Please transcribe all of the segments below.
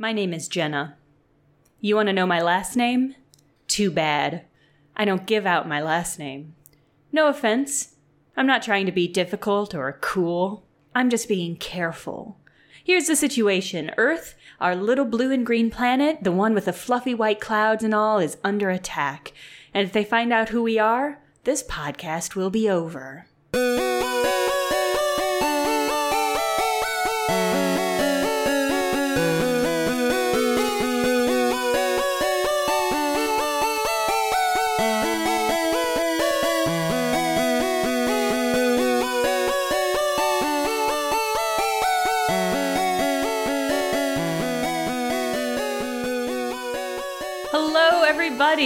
My name is Jenna. You want to know my last name? Too bad. I don't give out my last name. No offense. I'm not trying to be difficult or cool. I'm just being careful. Here's the situation Earth, our little blue and green planet, the one with the fluffy white clouds and all, is under attack. And if they find out who we are, this podcast will be over.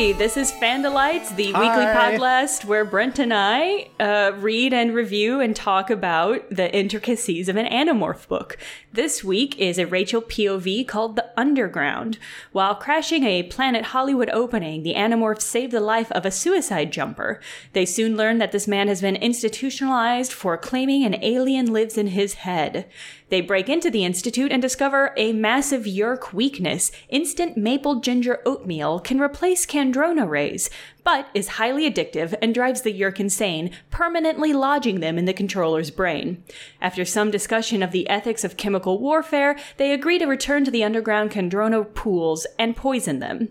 Everybody. This is Fandalites, the weekly podcast where Brent and I uh, read and review and talk about the intricacies of an Animorph book. This week is a Rachel POV called The Underground. While crashing a Planet Hollywood opening, the Animorphs save the life of a suicide jumper. They soon learn that this man has been institutionalized for claiming an alien lives in his head. They break into the Institute and discover a massive Yeerk weakness. Instant maple ginger oatmeal can replace Kandrona rays, but is highly addictive and drives the Yeerk insane, permanently lodging them in the controller's brain. After some discussion of the ethics of chemical warfare, they agree to return to the underground Kandrona pools and poison them.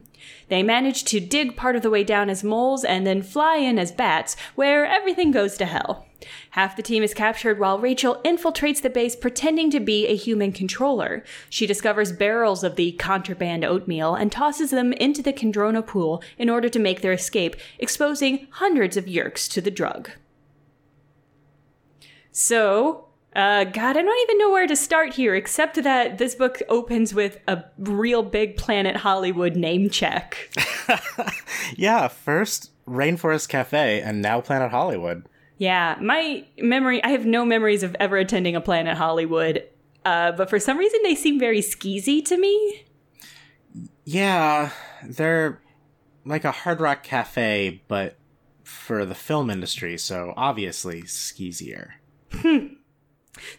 They manage to dig part of the way down as moles and then fly in as bats, where everything goes to hell. Half the team is captured while Rachel infiltrates the base pretending to be a human controller. She discovers barrels of the contraband oatmeal and tosses them into the Kandrona pool in order to make their escape, exposing hundreds of Yeerks to the drug. So, uh, God, I don't even know where to start here, except that this book opens with a real big Planet Hollywood name check. Yeah, first Rainforest Cafe and now Planet Hollywood. Yeah, my memory, I have no memories of ever attending a Planet Hollywood, uh, but for some reason they seem very skeezy to me. Yeah, they're like a hard rock cafe, but for the film industry, so obviously skeezier.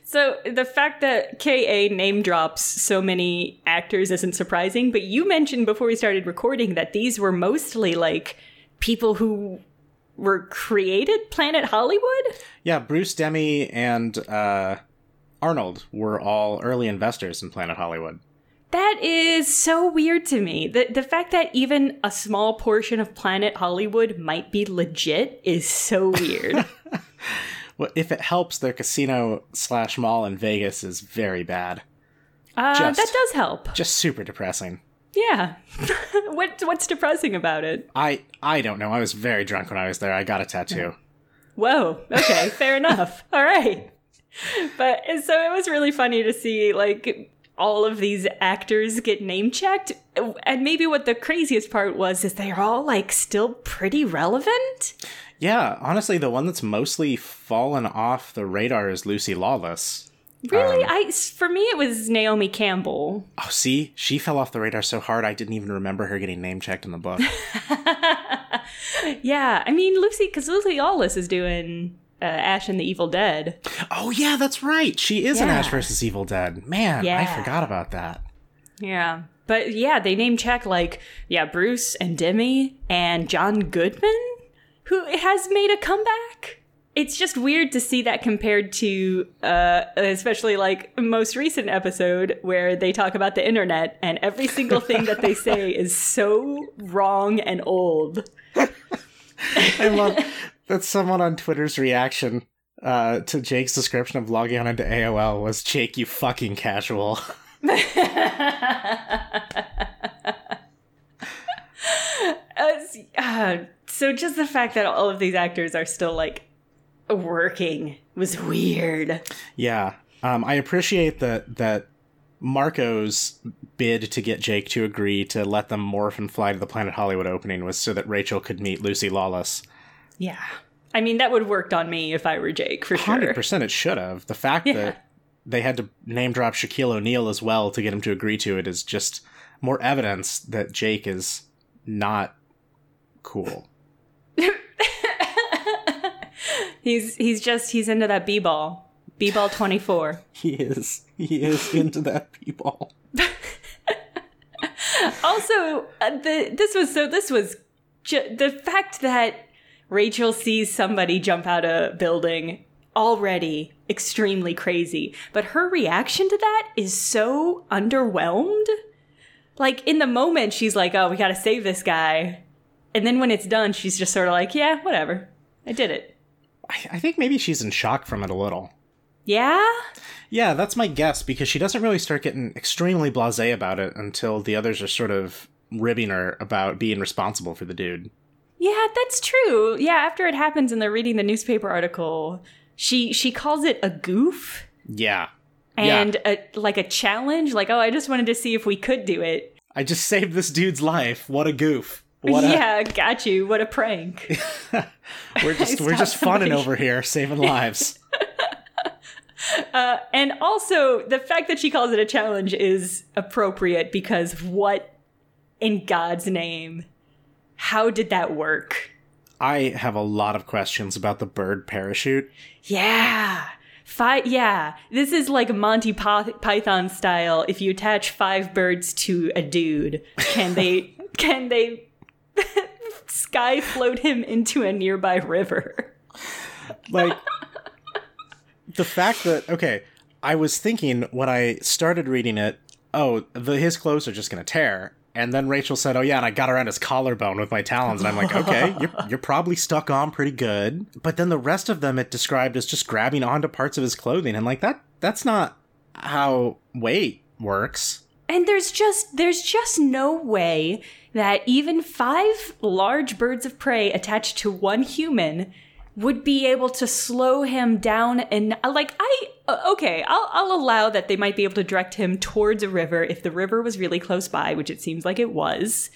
So the fact that KA name drops so many actors isn't surprising, but you mentioned before we started recording that these were mostly like people who were created Planet Hollywood? Yeah, Bruce Demi and uh, Arnold were all early investors in Planet Hollywood. That is so weird to me. The the fact that even a small portion of Planet Hollywood might be legit is so weird. Well, if it helps, their casino slash mall in Vegas is very bad. Uh, Just- that does help. Just super depressing. Yeah. what what's depressing about it? I I don't know. I was very drunk when I was there. I got a tattoo. Whoa. Okay, fair enough. All right. But so it was really funny to see like all of these actors get name checked. And maybe what the craziest part was is they're all like still pretty relevant. Yeah, honestly, the one that's mostly fallen off the radar is Lucy Lawless. Really, I for me it was Naomi Campbell. Oh, see, she fell off the radar so hard I didn't even remember her getting name checked in the book. Yeah, I mean Lucy, because Lucy Lawless is doing uh, Ash and the Evil Dead. oh yeah, that's right. She is an Ash versus Evil Dead. Man, I forgot about that. Yeah, but yeah, they name check like yeah Bruce and Demi and John Goodman, who has made a comeback. It's just weird to see that compared to, uh, especially like most recent episode where they talk about the internet and every single thing that they say is so wrong and old. I love that someone on Twitter's reaction uh, to Jake's description of logging on into AOL was Jake, you fucking casual. Uh, so just the fact that all of these actors are still like working was weird. Yeah, um, I appreciate that that Marco's bid to get Jake to agree to let them morph and fly to the Planet Hollywood opening was so that Rachel could meet Lucy Lawless. Yeah. I mean, that would have worked on me if I were Jake, for sure. Hundred percent, it should have. The fact Yeah. that they had to name drop Shaquille O'Neal as well to get him to agree to it is just more evidence that Jake is not cool. He's he's just he's into that b ball, b ball twenty four. He is. He is into that b ball. also, uh, the this was so. This was ju- the fact that Rachel sees somebody jump out of a building already extremely crazy, but her reaction to that is so underwhelmed. Like in the moment, she's like, "Oh, we got to save this guy," and then when it's done, she's just sort of like, "Yeah, whatever, I did it." I, I think maybe she's in shock from it a little. Yeah. Yeah, that's my guess because she doesn't really start getting extremely blasé about it until the others are sort of ribbing her about being responsible for the dude. Yeah, that's true. Yeah, after it happens and they're reading the newspaper article, she she calls it a goof Yeah. and yeah. a, like a challenge. Like, oh, I just wanted to see if we could do it. I just saved this dude's life. What a goof. What a, yeah, got you. What a prank. we're just we're just funning somebody. over here, saving lives. Uh, and also, the fact that she calls it a challenge is appropriate because what in God's name? How did that work? I have a lot of questions about the bird parachute. Yeah. Five, yeah, this is like Monty Pyth- Python style. If you attach five birds to a dude, can they can they sky float him into a nearby river? Like the fact that okay, I was thinking when I started reading it, oh, the his clothes are just gonna tear. And then Rachel said, "Oh yeah, and I got around his collarbone with my talons." And I'm like, "Okay, you're you're probably stuck on pretty good." But then the rest of them it described as just grabbing onto parts of his clothing, and like that that's not how weight works. And there's just there's just no way that even five large birds of prey attached to one human would be able to slow him down and like I uh, okay, I'll I'll allow that they might be able to direct him towards a river if the river was really close by, which it seems like it was.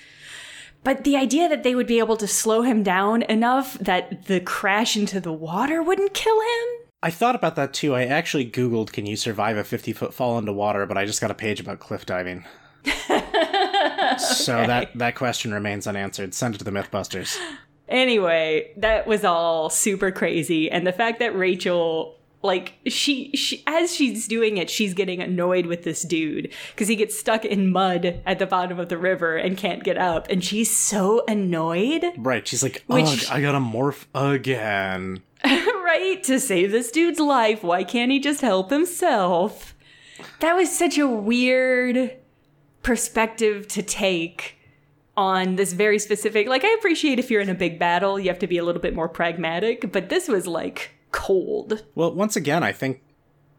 But the idea that they would be able to slow him down enough that the crash into the water wouldn't kill him? I thought about that too. I actually Googled, "Can you survive a 50 foot fall into water?" But I just got a page about cliff diving. So that that question remains unanswered. Send it to the MythBusters. Anyway, that was all super crazy. And the fact that Rachel, like, she, she as she's doing it, she's getting annoyed with this dude because he gets stuck in mud at the bottom of the river and can't get up. And she's so annoyed, Right? She's like, Which- I gotta morph again." right? To save this dude's life. Why can't he just help himself? That was such a weird perspective to take on this very specific. Like, I appreciate if you're in a big battle, you have to be a little bit more pragmatic, but this was like cold. Well, once again, I think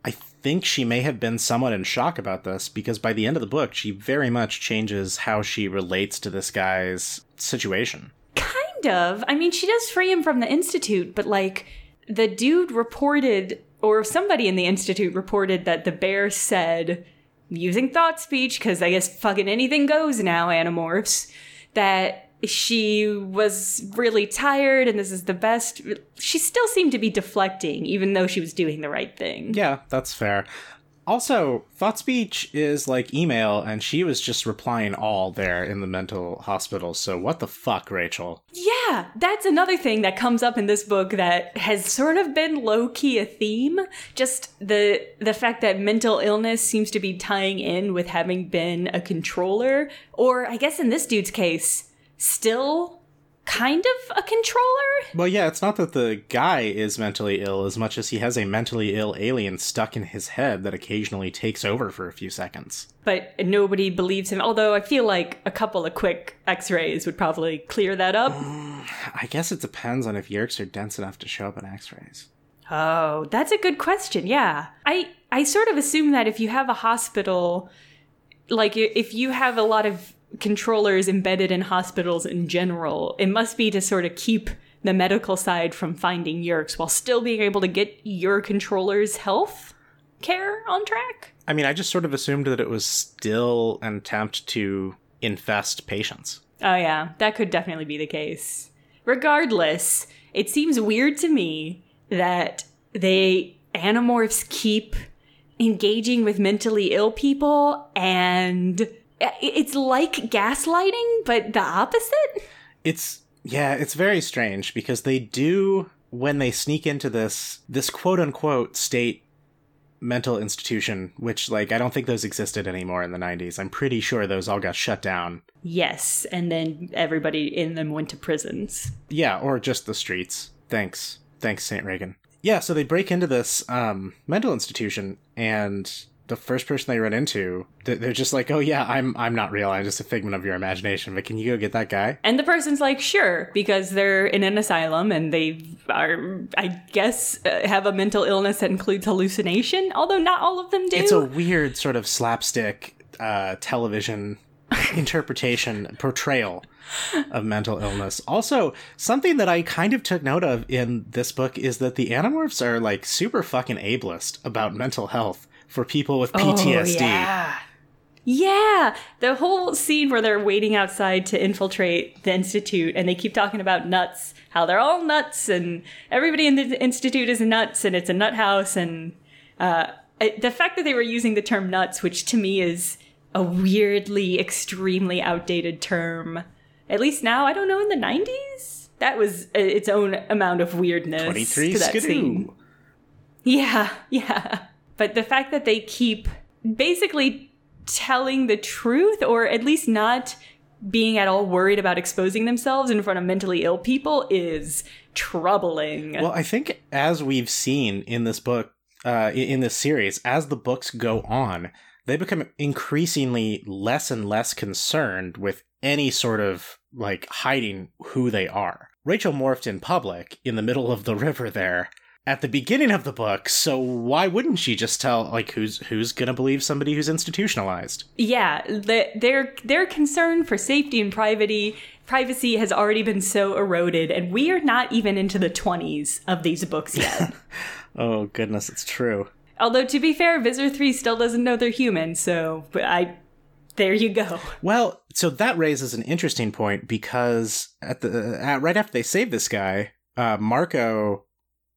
I think she may have been somewhat in shock about this because by the end of the book, she very much changes how she relates to this guy's situation. Kind of. I mean, she does free him from the Institute, but like, the dude reported, or somebody in the Institute reported that the bear said, using thought speech, because I guess fucking anything goes now, Animorphs, that she was really tired and this is the best. She still seemed to be deflecting, even though she was doing the right thing. Yeah, that's fair. Also, thought speech is like email, and she was just replying all there in the mental hospital. So what the fuck, Rachel? Yeah, that's another thing that comes up in this book that has sort of been low key a theme. Just the the fact that mental illness seems to be tying in with having been a controller, or I guess in this dude's case, still kind of a controller. Well, yeah, it's not that the guy is mentally ill as much as he has a mentally ill alien stuck in his head that occasionally takes over for a few seconds. But nobody believes him. Although I feel like a couple of quick X-rays would probably clear that up. I guess it depends on if Yeerks are dense enough to show up in x rays. Oh, that's a good question. Yeah. I I sort of assume that if you have a hospital like if you have a lot of controllers embedded in hospitals in general, it must be to sort of keep the medical side from finding Yeerks while still being able to get your controller's health care on track. I mean, I just sort of assumed that it was still an attempt to infest patients. Oh yeah, that could definitely be the case. Regardless, it seems weird to me that they animorphs keep engaging with mentally ill people and it's like gaslighting but the opposite. It's yeah, it's very strange because they do when they sneak into this this quote unquote state mental institution, which like I don't think those existed anymore in the 90s. I'm pretty sure those all got shut down. Yes, and then everybody in them went to prisons. Yeah, or just the streets. Thanks. Thanks, St. Reagan. Yeah, so they break into this um, mental institution and the first person they run into, they're just like, "Oh yeah, I'm I'm not real. I'm just a figment of your imagination." But can you go get that guy? And the person's like, "Sure," because they're in an asylum and they are, I guess, uh, have a mental illness that includes hallucination. Although not all of them do. It's a weird sort of slapstick uh, television interpretation portrayal of mental illness. Also, something that I kind of took note of in this book is that the Animorphs are like super fucking ableist about mental health for people with PTSD. Oh, yeah. Yeah, the whole scene where they're waiting outside to infiltrate the institute, and they keep talking about nuts, how they're all nuts, and everybody in the institute is nuts, and it's a nut house, and uh, the fact that they were using the term nuts, which to me is a weirdly, extremely outdated term, at least now. I don't know in the '90s. That was uh, its own amount of weirdness. Twenty three to that skidoo. scene. Yeah, yeah. But the fact that they keep basically telling the truth, or at least not being at all worried about exposing themselves in front of mentally ill people, is troubling. Well, I think as we've seen in this book, uh, in this series, as the books go on, they become increasingly less and less concerned with any sort of like hiding who they are. Rachel morphed in public in the middle of the river there at the beginning of the book, so why wouldn't she just tell like who's who's gonna believe somebody who's institutionalized? Yeah, the, their their concern for safety and privacy privacy has already been so eroded, and we are not even into the twenties of these books yet. oh goodness, it's true. Although to be fair, Visser Three still doesn't know they're human, so I there you go. Well, so that raises an interesting point because at the at, right after they save this guy, uh, Marco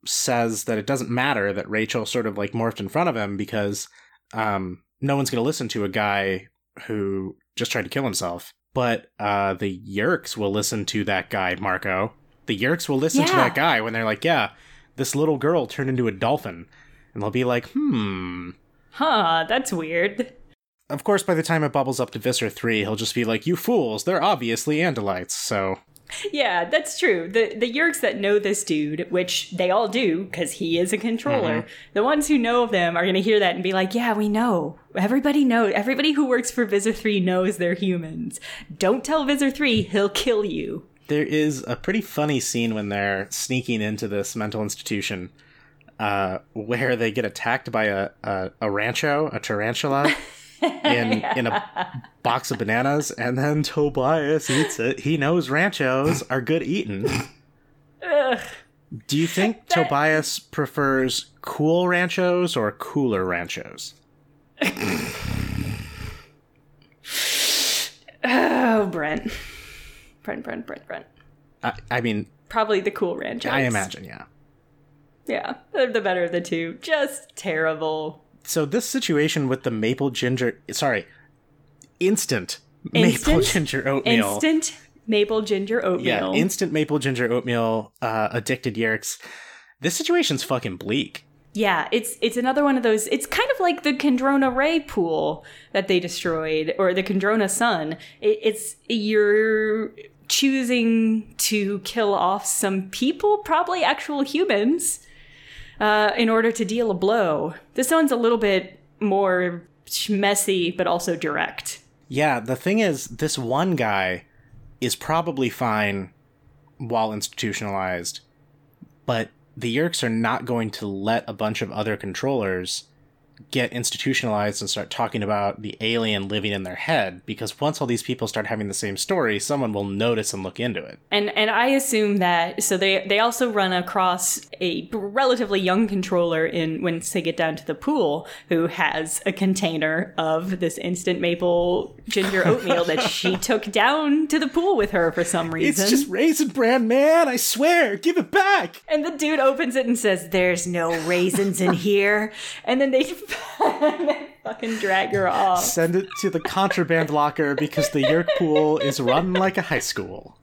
says that it doesn't matter that Rachel sort of like morphed in front of him because um, no one's going to listen to a guy who just tried to kill himself. But uh, the Yeerks will listen to that guy, Marco. The Yeerks will listen Yeah. to that guy when they're like, yeah, this little girl turned into a dolphin. And they'll be like, hmm. Huh, that's weird. Of course, by the time it bubbles up to Visser 3, he'll just be like, you fools, they're obviously Andalites, so. Yeah, that's true. The the Yeerks that know this dude, which they all do because he is a controller, the ones who know of them are going to hear that and be like, "Yeah, we know. Everybody knows. Everybody who works for Visser 3 knows they're humans. Don't tell Visser 3, he'll kill you." There is a pretty funny scene when they're sneaking into this mental institution uh, where they get attacked by a, a, a rancho, a tarantula, in, in a box of bananas, and then Tobias eats it. He knows ranchos are good eating. Ugh. Do you think Tobias prefers cool ranchos or cooler ranchos? Oh, Brent. Brent, Brent, Brent, Brent. I, I mean, Probably the cool ranch. I imagine, yeah. Yeah, they're the better of the two. Just terrible. So this situation with the maple ginger, sorry, instant, maple ginger oatmeal. Instant maple ginger oatmeal. Yeah, instant maple ginger oatmeal, uh, addicted Yeerks. This situation's fucking bleak. Yeah, it's it's another one of those. It's kind of like the Kandrona Ray pool that they destroyed, or the Kandrona Sun. It, it's you're choosing to kill off some people, probably actual humans, uh, in order to deal a blow. This one's a little bit more messy, but also direct. Yeah, the thing is, this one guy is probably fine while institutionalized, but the Yeerks are not going to let a bunch of other controllers get institutionalized and start talking about the alien living in their head because once all these people start having the same story, someone will notice and look into it. And and I assume that so they they also run across a relatively young controller in when they get down to the pool who has a container of this instant maple ginger oatmeal that she took down to the pool with her for some reason. It's just raisin bran, man. I swear. Give it back. and the dude opens it and says, "There's no raisins in here." And then they fucking drag her off. Send it to the contraband locker because the Yeerk pool is run like a high school.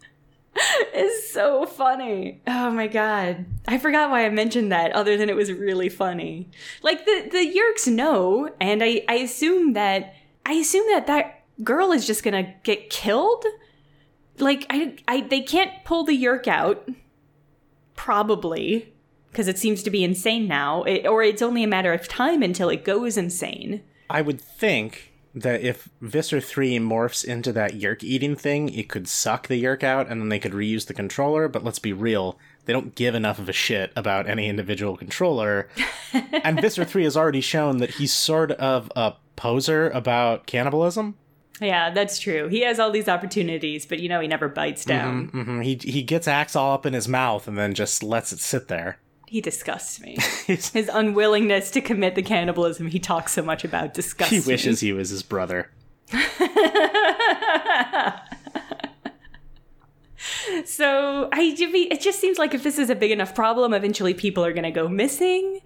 It's so funny. Oh my god. I forgot why I mentioned that other than it was really funny. Like the the Yeerks know and I I assume that I assume that that girl is just going to get killed. Like I I they can't pull the Yeerk out probably because it seems to be insane now it, or it's only a matter of time until it goes insane. I would think that if Visser 3 morphs into that Yeerk eating thing, it could suck the Yeerk out and then they could reuse the controller, but let's be real, they don't give enough of a shit about any individual controller. and Visser 3 has already shown that he's sort of a poser about cannibalism. Yeah, that's true. He has all these opportunities, but you know he never bites down. hmm He he gets axe all up in his mouth and then just lets it sit there. He disgusts me. His unwillingness to commit the cannibalism he talks so much about disgusts he me. wishes he was his brother. So I it just seems like if this is a big enough problem, eventually people are going to go missing.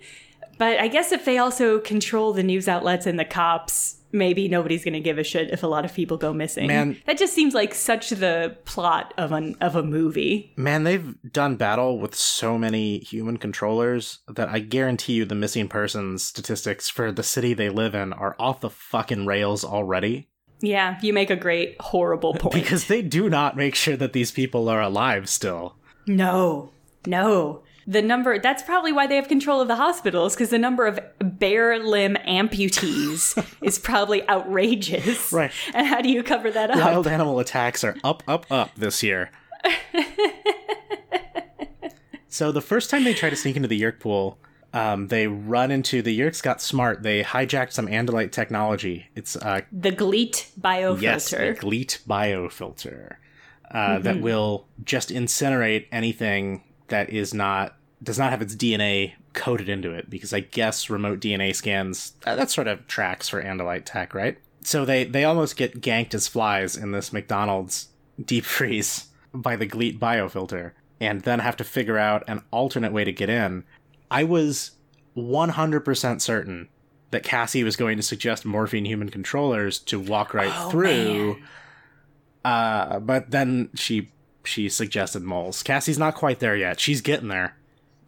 But I guess if they also control the news outlets and the cops, maybe nobody's going to give a shit if a lot of people go missing. Man. that just seems like such the plot of an of a movie. Man, they've done battle with so many human controllers that I guarantee you the missing persons statistics for the city they live in are off the fucking rails already. Yeah, you make a great horrible point. Because they do not make sure that these people are alive still. No, no. The number, that's probably why they have control of the hospitals, because the number of bare limb amputees is probably outrageous. Right. And how do you cover that up? Wild animal attacks are up, up, up this year. so the first time they try to sneak into the Yeerk pool, um, they run into the Yeerks got smart. They hijacked some Andalite technology. It's uh, The Gleet biofilter. Yes, the Gleet biofilter uh, that will just incinerate anything that is not does not have its DNA coded into it. Because I guess remote DNA scans uh, that sort of tracks for Andalite tech, right? So they they almost get ganked as flies in this McDonald's deep freeze by the Gleet biofilter, and then have to figure out an alternate way to get in. I was 100% certain that Cassie was going to suggest morphine human controllers to walk right Oh, through. Uh, but then she she suggested moles. Cassie's not quite there yet. She's getting there.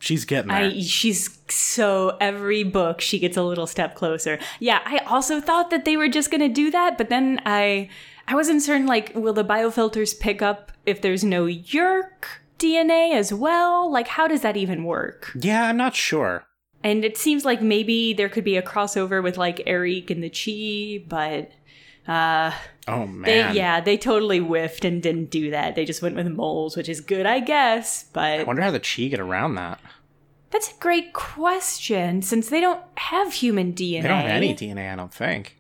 She's getting there. I, she's so every book she gets a little step closer. Yeah, I also thought that they were just gonna do that, but then I I wasn't certain like will the biofilters pick up if there's no Yeerk DNA as well? Like how does that even work? yeah, I'm not sure. And it seems like maybe there could be a crossover with like Erek and the Chee, but uh Oh man. they yeah, they totally whiffed and didn't do that. They just went with moles, which is good, I guess, But I wonder how the Chee get around that. that's a great question since they don't have human DNA. They don't have any DNA, I don't think.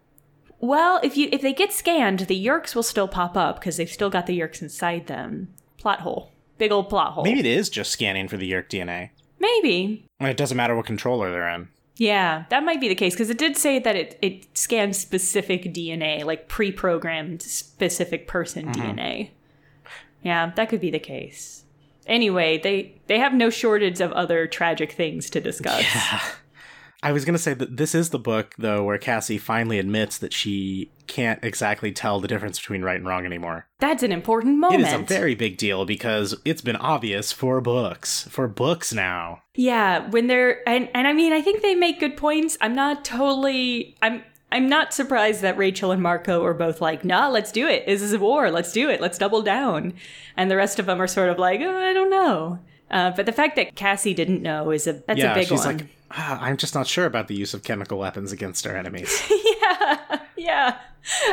Well, if you if they get scanned, the Yeerks will still pop up because they've still got the Yeerks inside them. Plot hole. Big old plot hole. Maybe it is just scanning for the Yeerk DNA. Maybe. It doesn't matter what controller they're in. Yeah, that might be the case because it did say that it, it scans specific DNA, like pre programmed specific person Mm-hmm. DNA. Yeah, that could be the case. Anyway, they they have no shortage of other tragic things to discuss. I was going to say that this is the book, though, where Cassie finally admits that she can't exactly tell the difference between right and wrong anymore. That's an important moment. is a very big deal because it's been obvious for books. For books now. Yeah, when they're and and I mean I think they make good points. I'm not totally I'm I'm not surprised that Rachel and Marco are both like, "Nah, let's do it. This is a war. Let's do it. Let's double down." And the rest of them are sort of like, oh, "I don't know." Uh, but the fact that Cassie didn't know is a that's yeah, a big she's one. like, ah, I'm just not sure about the use of chemical weapons against our enemies. yeah, yeah.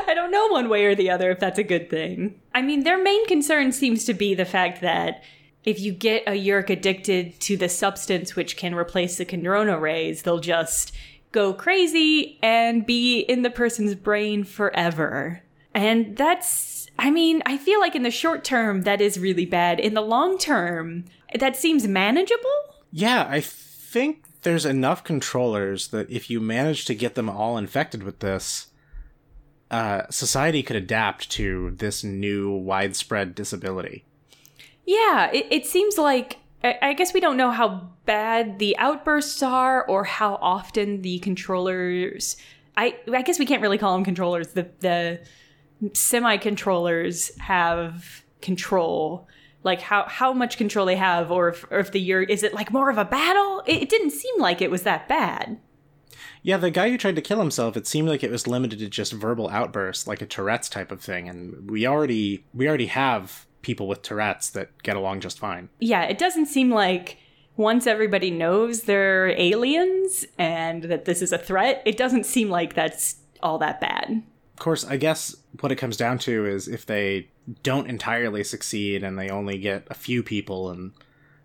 I don't know one way or the other if that's a good thing. I mean, their main concern seems to be the fact that if you get a Yeerk addicted to the substance which can replace the Kandrona rays, they'll just go crazy and be in the person's brain forever. And that's, I mean, I feel like in the short term, that is really bad. In the long term, that seems manageable. yeah, I think there's enough controllers that if you manage to get them all infected with this, uh, society could adapt to this new widespread disability. Yeah, it, it seems like I, guess we don't know how bad the outbursts are or how often the controllers. I I guess we can't really call them controllers. The the semi controllers have control, like how how much control they have, or if, or if the year is it like more of a battle? It, it didn't seem like it was that bad. Yeah, the guy who tried to kill himself, it seemed like it was limited to just verbal outbursts, like a Tourette's type of thing, and we already we already have people with Tourette's that get along just fine. Yeah, it doesn't seem like once everybody knows they're aliens and that this is a threat, it doesn't seem like that's all that bad. Course, I guess what it comes down to is if they don't entirely succeed and they only get a few people, and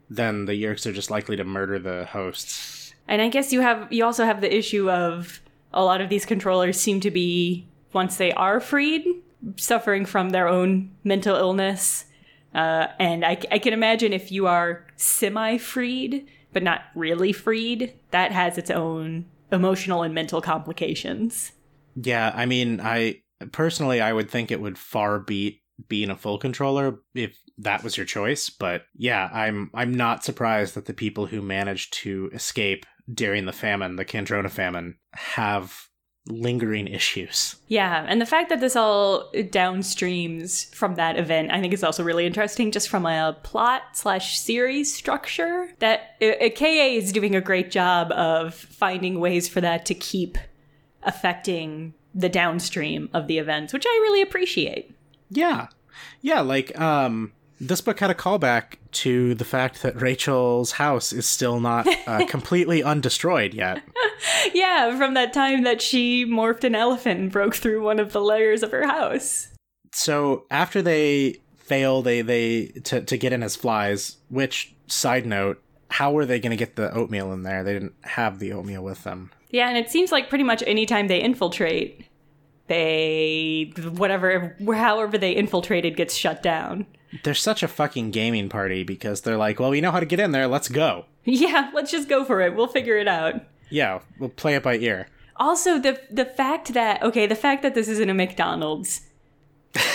then the Yeerks are just likely to murder the hosts. And I guess you have you also have the issue of a lot of these controllers seem to be once they are freed, suffering from their own mental illness. Uh, and I, I can imagine if you are semi freed, but not really freed, that has its own emotional and mental complications. Yeah, I mean, I personally I would think it would far beat being a full controller if that was your choice, but yeah, I'm I'm not surprised that the people who managed to escape during the famine, the Kandrona famine, have lingering issues. Yeah, and the fact that this all downstreams from that event, I think is also really interesting, just from a plot slash series structure. That uh, KA is doing a great job of finding ways for that to keep affecting the downstream of the events, which I really appreciate. Yeah, yeah, like um, this book had a callback to the fact that Rachel's house is still not uh, completely undestroyed yet. yeah, from that time that she morphed an elephant and broke through one of the layers of her house. So after they fail, they they to to get in as flies. Which side note, how were they going to get the oatmeal in there? They didn't have the oatmeal with them. Yeah, and it seems like pretty much anytime they infiltrate, they whatever however they infiltrated gets shut down. They're such a fucking gaming party because they're like, well, we know how to get in there. Let's go. Yeah, let's just go for it. We'll figure it out. Yeah, we'll play it by ear. Also, the the fact that okay, the fact that this isn't a McDonald's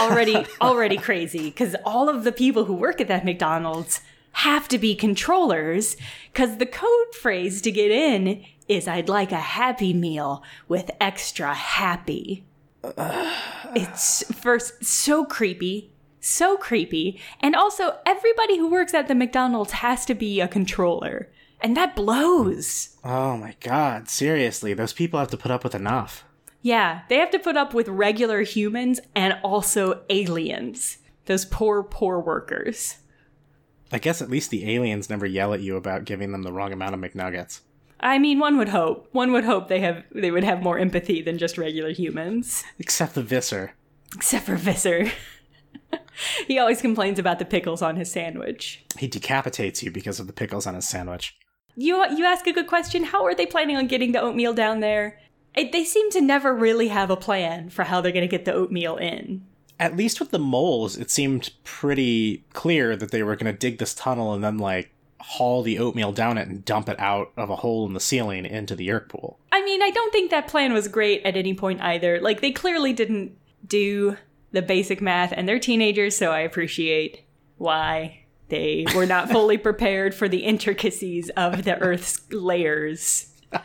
already already crazy because all of the people who work at that McDonald's have to be controllers because the code phrase to get in is I'd like a happy meal with extra happy. it's first so creepy, so creepy. And also, everybody who works at the McDonald's has to be a controller. And that blows. Oh my god, seriously, those people have to put up with enough. Yeah, they have to put up with regular humans and also aliens. Those poor, poor workers. I guess at least the aliens never yell at you about giving them the wrong amount of McNuggets. I mean, one would hope. One would hope they have they would have more empathy than just regular humans. Except the Visser. Except for Visser. he always complains about the pickles on his sandwich. He decapitates you because of the pickles on his sandwich. You you ask a good question. How are they planning on getting the oatmeal down there? It, they seem to never really have a plan for how they're going to get the oatmeal in. At least with the moles, it seemed pretty clear that they were going to dig this tunnel and then like haul the oatmeal down it and dump it out of a hole in the ceiling into the Yeerk pool. I mean, I don't think that plan was great at any point either. Like, they clearly didn't do the basic math, and they're teenagers, so I appreciate why they were not fully prepared for the intricacies of the Earth's layers. but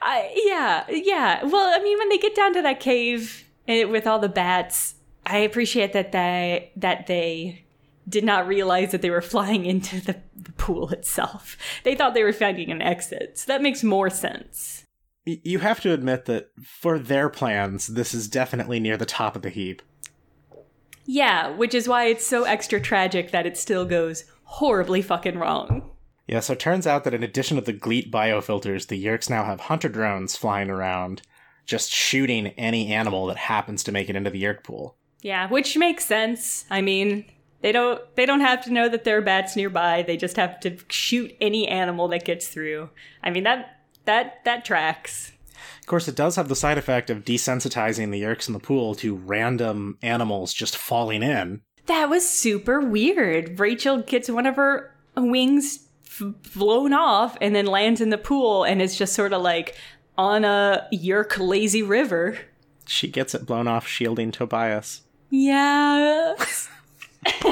I, yeah, yeah. Well, I mean, when they get down to that cave eh, with all the bats, I appreciate that they that they did not realize that they were flying into the, the pool itself. They thought they were finding an exit. So that makes more sense. You have to admit that for their plans, this is definitely near the top of the heap. Yeah, which is why it's so extra tragic that it still goes horribly fucking wrong. Yeah, so it turns out that in addition to the Gleet biofilters, the Yeerks now have hunter drones flying around, just shooting any animal that happens to make it into the Yeerk pool. Yeah, which makes sense. I mean, they don't they don't have to know that there are bats nearby. They just have to shoot any animal that gets through. I mean that that that tracks. Of course, it does have the side effect of desensitizing the Yeerks in the pool to random animals just falling in. That was super weird. Rachel gets one of her wings f- blown off and then lands in the pool and is just sort of like on a Yeerk lazy river. She gets it blown off shielding Tobias. Yeah.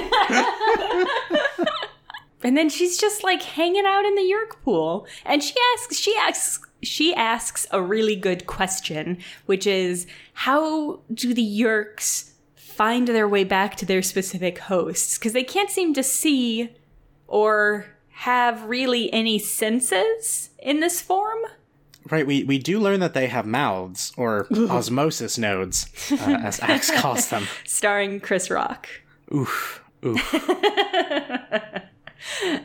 and then she's just like hanging out in the Yeerk pool. And she asks she asks she asks a really good question, which is how do the Yeerks find their way back to their specific hosts because they can't seem to see or have really any senses in this form. Right, we, we do learn that they have mouths, or osmosis nodes, uh, as Axe calls them. Starring Chris Rock. Oof, oof.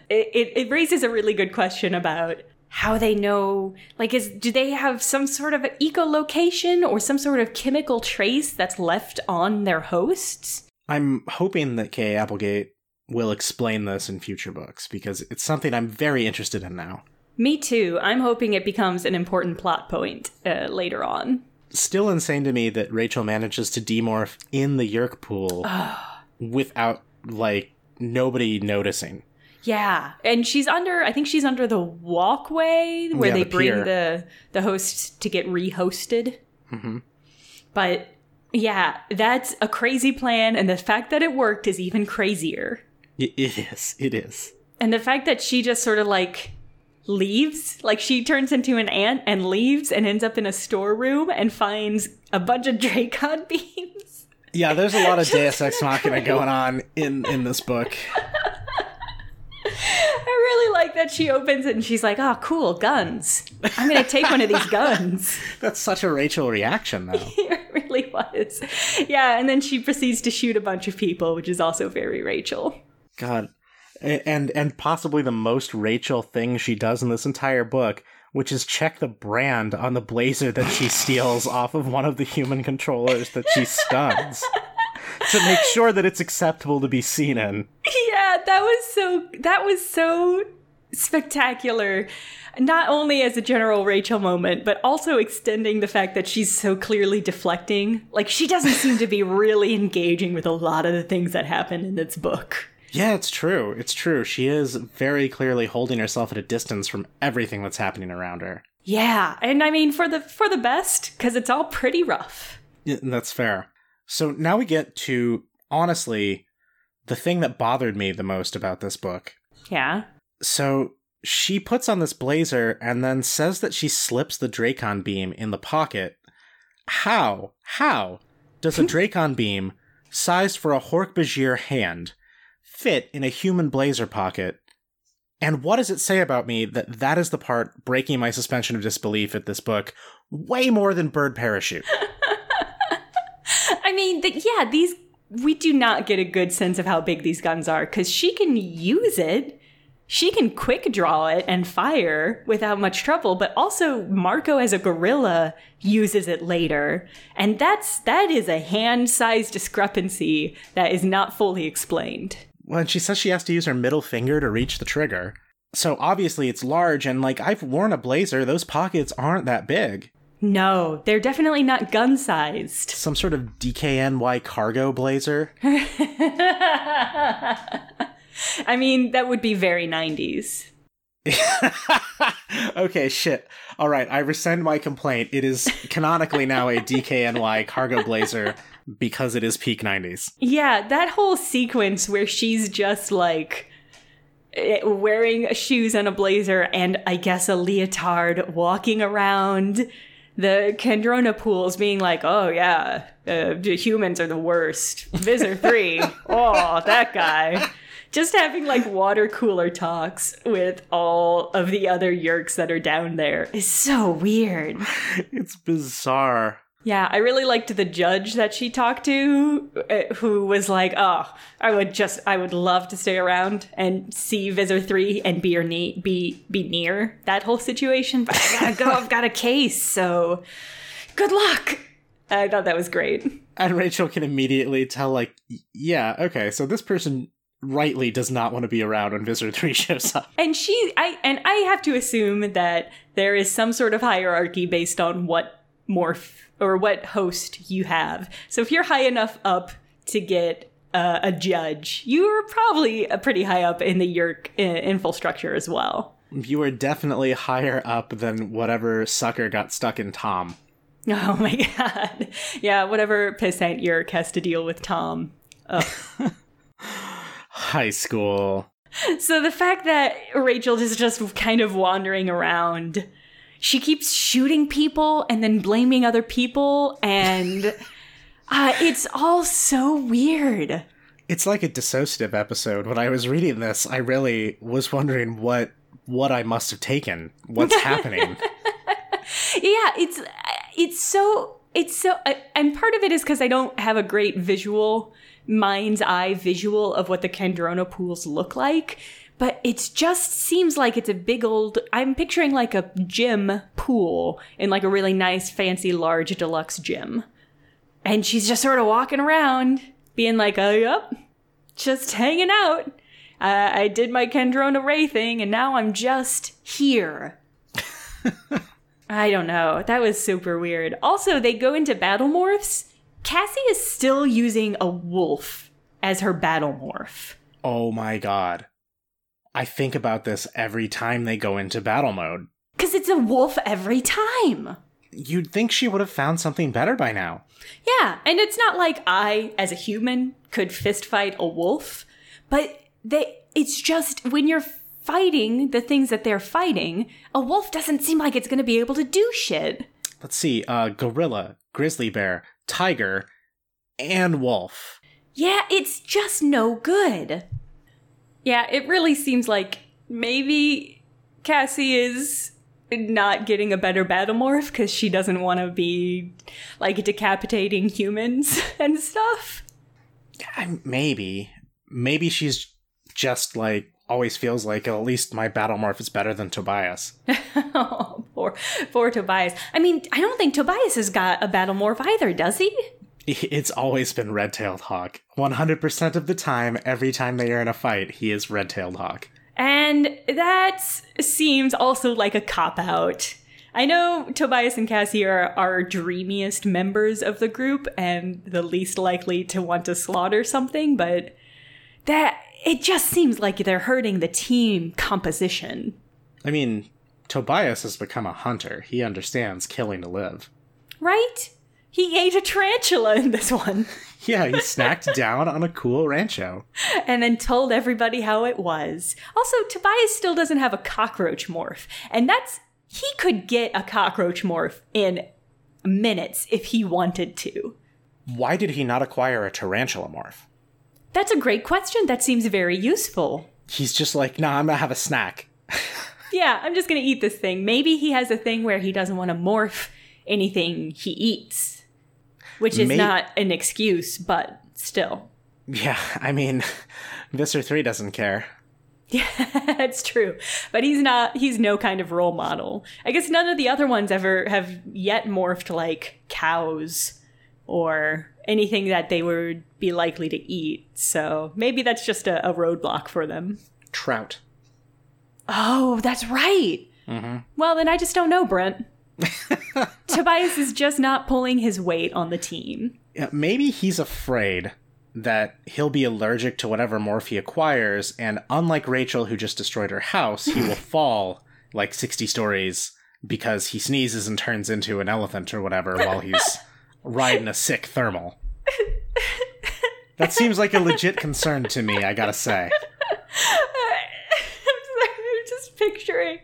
It, it, it raises a really good question about how they know like is do they have some sort of echolocation or some sort of chemical trace that's left on their hosts I'm hoping that Kay Applegate will explain this in future books because it's something I'm very interested in now. Me too i'm hoping it becomes an important plot point uh, later on Still insane to me that Rachel manages to demorph in the Yeerk pool without, like, nobody noticing. yeah and she's under i think she's under the walkway where Yeah, they the bring pier. the the hosts to get rehosted Mhm. but yeah that's a crazy plan and the fact that it worked is even crazier it is. It is. And the fact that she just sort of like leaves, like she turns into an ant and leaves and ends up in a storeroom and finds a bunch of Dracon beams. Yeah, there's a lot of Deus Ex Machina going on in, in this book. I really like that she opens it and she's like, oh, cool, guns. I'm going to take one of these guns. That's such a Rachel reaction, though. it really was. Yeah, and then she proceeds to shoot a bunch of people, which is also very Rachel. God, and and possibly the most Rachel thing she does in this entire book, which is check the brand on the blazer that she steals off of one of the human controllers that she stuns to make sure that it's acceptable to be seen in. yeah, that was so that was so spectacular. Not only as a general Rachel moment, but also extending the fact that she's so clearly deflecting. Like she doesn't seem to be really engaging with a lot of the things that happen in this book. Yeah, it's true. It's true. She is very clearly holding herself at a distance from everything that's happening around her. Yeah, and I mean for the for the best cuz it's all pretty rough. Yeah, that's fair. So now we get to honestly the thing that bothered me the most about this book. Yeah. So she puts on this blazer and then says that she slips the Dracon beam in the pocket. How? How does a Dracon beam, sized for a Hork-Bajir hand, fit in a human blazer pocket? And what does it say about me that that is the part breaking my suspension of disbelief at this book way more than Bird Parachute? I mean, the, yeah, these we do not get a good sense of how big these guns are cuz she can use it. She can quick draw it and fire without much trouble, but also Marco as a gorilla uses it later. And that's that is a hand-size discrepancy that is not fully explained. Well, and she says she has to use her middle finger to reach the trigger. So obviously it's large, and like I've worn a blazer, those pockets aren't that big. No, they're definitely not gun-sized. Some sort of DKNY cargo blazer. I mean, that would be very 90s. okay, shit. All right, I rescind my complaint. It is canonically now a DKNY cargo blazer because it is peak 90s. Yeah, that whole sequence where she's just like eh, wearing shoes and a blazer and I guess a leotard walking around the Kandrona pools being like, oh yeah, uh, humans are the worst. Visser 3, oh, that guy. Just having like water cooler talks with all of the other Yeerks that are down there is so weird. It's bizarre. Yeah, I really liked the judge that she talked to, uh, who was like, "Oh, I would just, I would love to stay around and see Visser three and be or ne- be be near that whole situation, but I gotta go. I've got a case, so good luck." I thought that was great. And Rachel can immediately tell, like, yeah, okay, so this person rightly does not want to be around when Visitor 3 shows up. And she, I, and I have to assume that there is some sort of hierarchy based on what morph or what host you have. So if you're high enough up to get uh, a judge, you are probably uh, pretty high up in the Yeerk uh, infrastructure as well. You are definitely higher up than whatever sucker got stuck in Tom. Oh my god. Yeah, whatever pissant Yeerk has to deal with Tom. High school. So the fact that Rachel is just kind of wandering around, she keeps shooting people and then blaming other people, and Uh, it's all so weird. It's like a dissociative episode. When I was reading this, I really was wondering what what I must have taken. What's happening? Yeah, it's it's so it's so and part of it is because I don't have a great visual mind's eye visual of what the Kandrona pools look like. But it just seems like it's a big old. I'm picturing like a gym pool in like a really nice, fancy, large deluxe gym. And she's just sort of walking around, being like, oh, yep, just hanging out. Uh, I did my Kandrona Ray thing, and now I'm just here. I don't know. That was super weird. Also, they go into battle morphs. Cassie is still using a wolf as her battle morph. oh my god. I think about this every time they go into battle mode. Because it's a wolf every time. You'd think she would have found something better by now. Yeah, and it's not like I, as a human, could fist fight a wolf, but they it's just when you're fighting the things that they're fighting, a wolf doesn't seem like it's gonna be able to do shit. Let's see, uh gorilla, grizzly bear, tiger, and wolf. Yeah, it's just no good. Yeah, it really seems like maybe Cassie is not getting a better battlemorph because she doesn't want to be like decapitating humans and stuff. Maybe. Maybe she's just like always feels like at least my battle morph is better than Tobias. oh, poor, poor Tobias. I mean, I don't think Tobias has got a battlemorph either, does he? It's always been Red Tailed Hawk. 100% of the time, every time they are in a fight, he is Red Tailed Hawk. And that seems also like a cop out. I know Tobias and Cassie are our dreamiest members of the group and the least likely to want to slaughter something, but that it just seems like they're hurting the team composition. I mean, Tobias has become a hunter. He understands killing to live. Right? He ate a tarantula in this one Yeah, he snacked down on a cool rancho. and then told everybody how it was. Also, Tobias still doesn't have a cockroach morph, and that's he could get a cockroach morph in minutes if he wanted to. Why did he not acquire a tarantula morph? That's a great question. That seems very useful. He's just like, nah, I'm gonna have a snack. Yeah, I'm just gonna eat this thing. Maybe he has a thing where he doesn't want to morph anything he eats, which is May- not an excuse, but still. Yeah, I mean, Visser 3 doesn't care. Yeah, that's true. But he's not, he's no kind of role model. I guess none of the other ones ever have yet morphed like cows or anything that they would be likely to eat. So maybe that's just a, a roadblock for them. Trout. Oh, that's right. Mm-hmm. Well, then I just don't know, Brent. Tobias is just not pulling his weight on the team. Yeah, maybe he's afraid that he'll be allergic to whatever morph he acquires, and unlike Rachel, who just destroyed her house, he will fall like 60 stories because he sneezes and turns into an elephant or whatever while he's riding a sick thermal. That seems like a legit concern to me, I gotta say. I'm just picturing,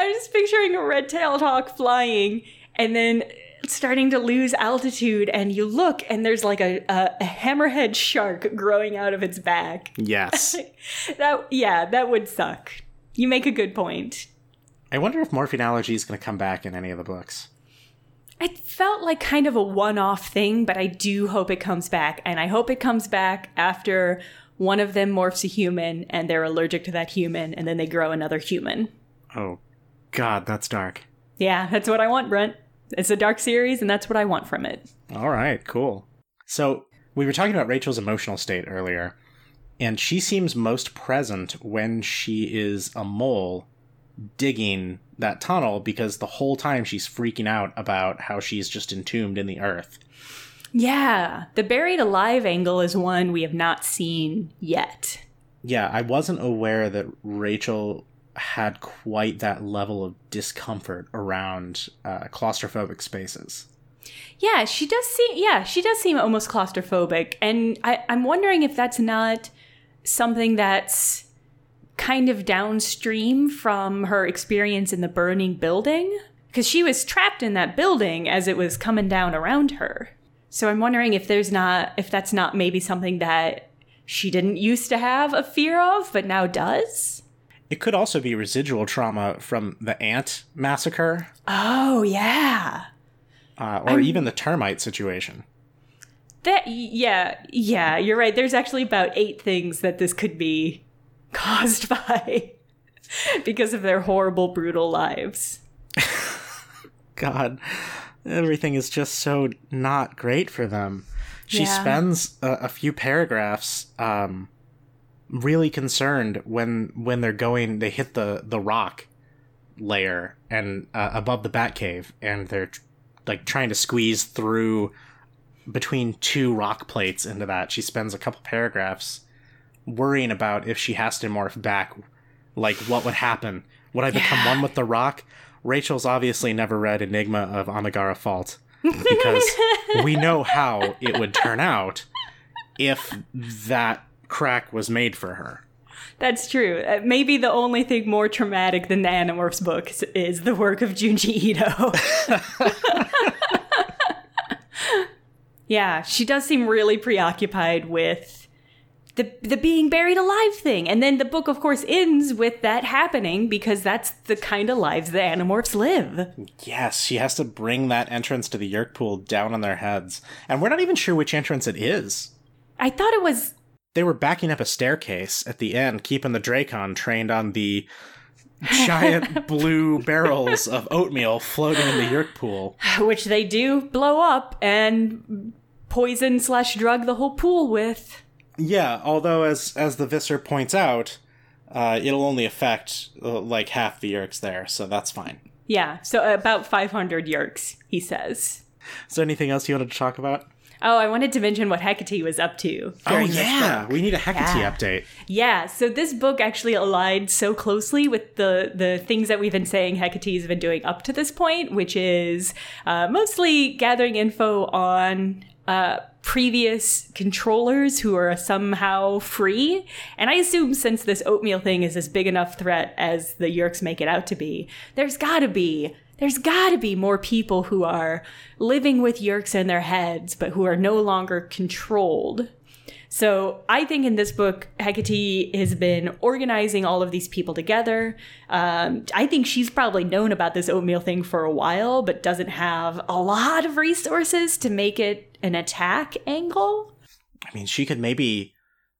I'm just picturing a red-tailed hawk flying, and then starting to lose altitude, and you look, and there's like a, a, a hammerhead shark growing out of its back. Yes. That yeah, that would suck. You make a good point. I wonder if morphine allergy is gonna come back in any of the books. It felt like kind of a one-off thing, but I do hope it comes back, and I hope it comes back after one of them morphs a human, and they're allergic to that human, and then they grow another human. Oh, God, that's dark. Yeah, that's what I want, Brent. It's a dark series, and that's what I want from it. All right, cool. So, we were talking about Rachel's emotional state earlier, and she seems most present when she is a mole digging that tunnel because the whole time she's freaking out about how she's just entombed in the earth. Yeah, the buried alive angle is one we have not seen yet. Yeah, I wasn't aware that Rachel had quite that level of discomfort around uh, claustrophobic spaces. Yeah, she does seem. Yeah, she does seem almost claustrophobic, and I, I'm wondering if that's not something that's kind of downstream from her experience in the burning building, because she was trapped in that building as it was coming down around her. So I'm wondering if there's not if that's not maybe something that she didn't used to have a fear of, but now does. It could also be residual trauma from the ant massacre. Oh yeah. Uh, or I'm... even the termite situation. That yeah yeah you're right. There's actually about eight things that this could be caused by because of their horrible brutal lives. God, everything is just so not great for them. She yeah. spends a, a, few paragraphs um, really concerned when when they're going they hit the the rock layer and uh, above the bat cave and they're like trying to squeeze through between two rock plates into that. She spends a couple paragraphs worrying about if she has to morph back like what would happen. Would i become yeah. one with the rock? Rachel's obviously never read enigma of Amigara fault because we know how it would turn out if that crack was made for her. That's true. Uh, maybe the only thing more traumatic than the Animorphs books is the work of Junji Ito. yeah, she does seem really preoccupied with the the being buried alive thing. And then the book of course ends with that happening because that's the kind of lives the Animorphs live. Yes, she has to bring that entrance to the Yeerk pool down on their heads. And we're not even sure which entrance it is. I thought it was they were backing up a staircase at the end, keeping the Dracon trained on the giant blue barrels of oatmeal floating in the Yeerk pool. Which they do blow up and poison slash drug the whole pool with. Yeah, although as as the Visser points out, uh, it'll only affect uh, like half the Yeerks there, so that's fine. Yeah, so about 500 Yeerks, he says. Is there anything else you wanted to talk about? Oh, I wanted to mention what Hecate was up to. Oh yeah, we need a Hecate yeah. update. Yeah, so this book actually aligned so closely with the the things that we've been saying Hecate's been doing up to this point, which is uh, mostly gathering info on uh, previous controllers who are somehow free. And I assume since this oatmeal thing is as big enough threat as the Yeerks make it out to be, there's got to be there's got to be more people who are living with Yeerks in their heads, but who are no longer controlled. So I think in this book, Hecate has been organizing all of these people together. Um, I think she's probably known about this oatmeal thing for a while, but doesn't have a lot of resources to make it an attack angle. I mean, she could maybe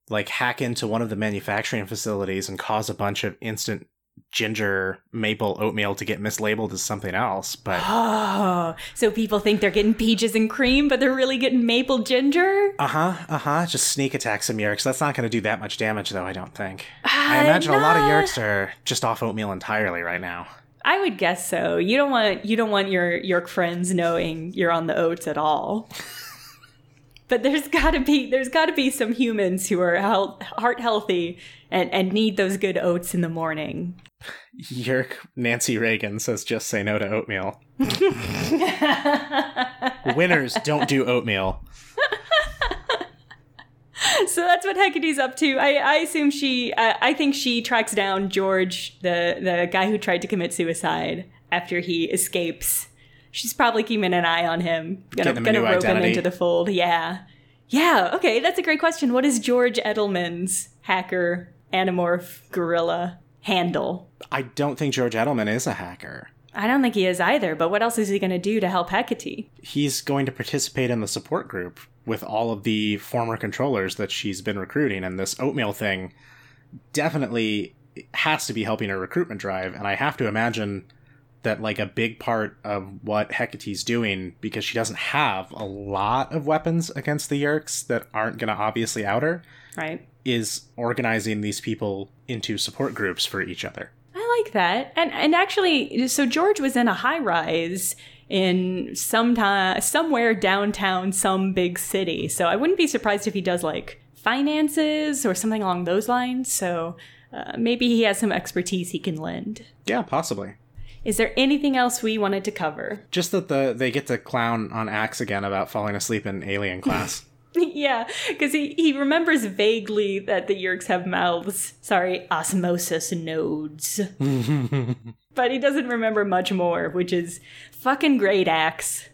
like hack into one of the manufacturing facilities and cause a bunch of instant ginger maple oatmeal to get mislabeled as something else but oh so people think they're getting peaches and cream but they're really getting maple ginger? Uh-huh uh-huh. Just sneak attack some yeerks that's not going to do that much damage though i don't think. Uh, i imagine no. a lot of yeerks are just off oatmeal entirely right now. I would guess so. You don't want you don't want your yeerk friends knowing you're on the oats at all but there's got to be there's got to be some humans who are health, heart healthy and and need those good oats in the morning. Your Nancy Reagan says just say no to oatmeal. Winners don't do oatmeal. so that's what Hecate's up to. I, I assume she. Uh, I think she tracks down George, the the guy who tried to commit suicide after he escapes she's probably keeping an eye on him. Gonna, him gonna rope identity. him into the fold. Yeah. Yeah, okay, that's a great question. What is George Edelman's hacker, Animorph gorilla handle? I don't think George Edelman is a hacker. I don't think he is either, but what else is he going to do to help Hecate? He's going to participate in the support group with all of the former controllers that she's been recruiting, and this oatmeal thing definitely has to be helping her recruitment drive, and I have to imagine that like a big part of what Hecate's doing because she doesn't have a lot of weapons against the Yeerks that aren't going to obviously out her. Right. Is organizing these people into support groups for each other. I like that. And and actually so George was in a high rise in some time somewhere downtown some big city. So I wouldn't be surprised if he does like finances or something along those lines. So uh, maybe he has some expertise he can lend. Yeah, possibly. Is there anything else we wanted to cover? Just that the they get to clown on Ax again about falling asleep in alien class. yeah, because he, he remembers vaguely that the Yeerks have mouths. Sorry, osmosis nodes. but he doesn't remember much more, which is fucking great, Ax.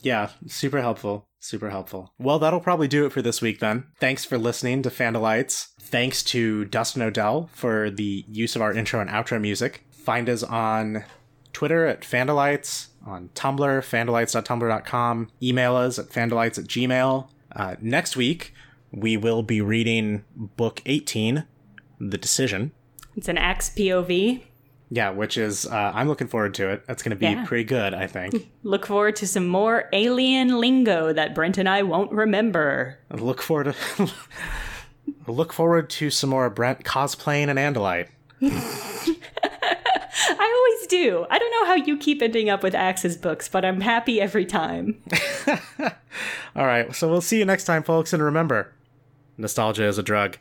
Yeah, super helpful. Super helpful. Well, that'll probably do it for this week then. Thanks for listening to Fandalites. Thanks to Dustin Odell for the use of our intro and outro music. Find us on Twitter at Fandalites, on Tumblr, fandalites.tumblr.com. Email us at fandalites at gmail. Uh, next week, we will be reading book 18, The Decision. It's an Ax POV. Yeah, which is, uh, I'm looking forward to it. That's going to be Yeah. pretty good, I think. Look forward to some more alien lingo that Brent and I won't remember. Look forward to. look forward to some more Brent cosplaying an Andalite. Do. I don't know how you keep ending up with Ax's books, but I'm happy every time. All right, so we'll see you next time, folks, and remember nostalgia is a drug.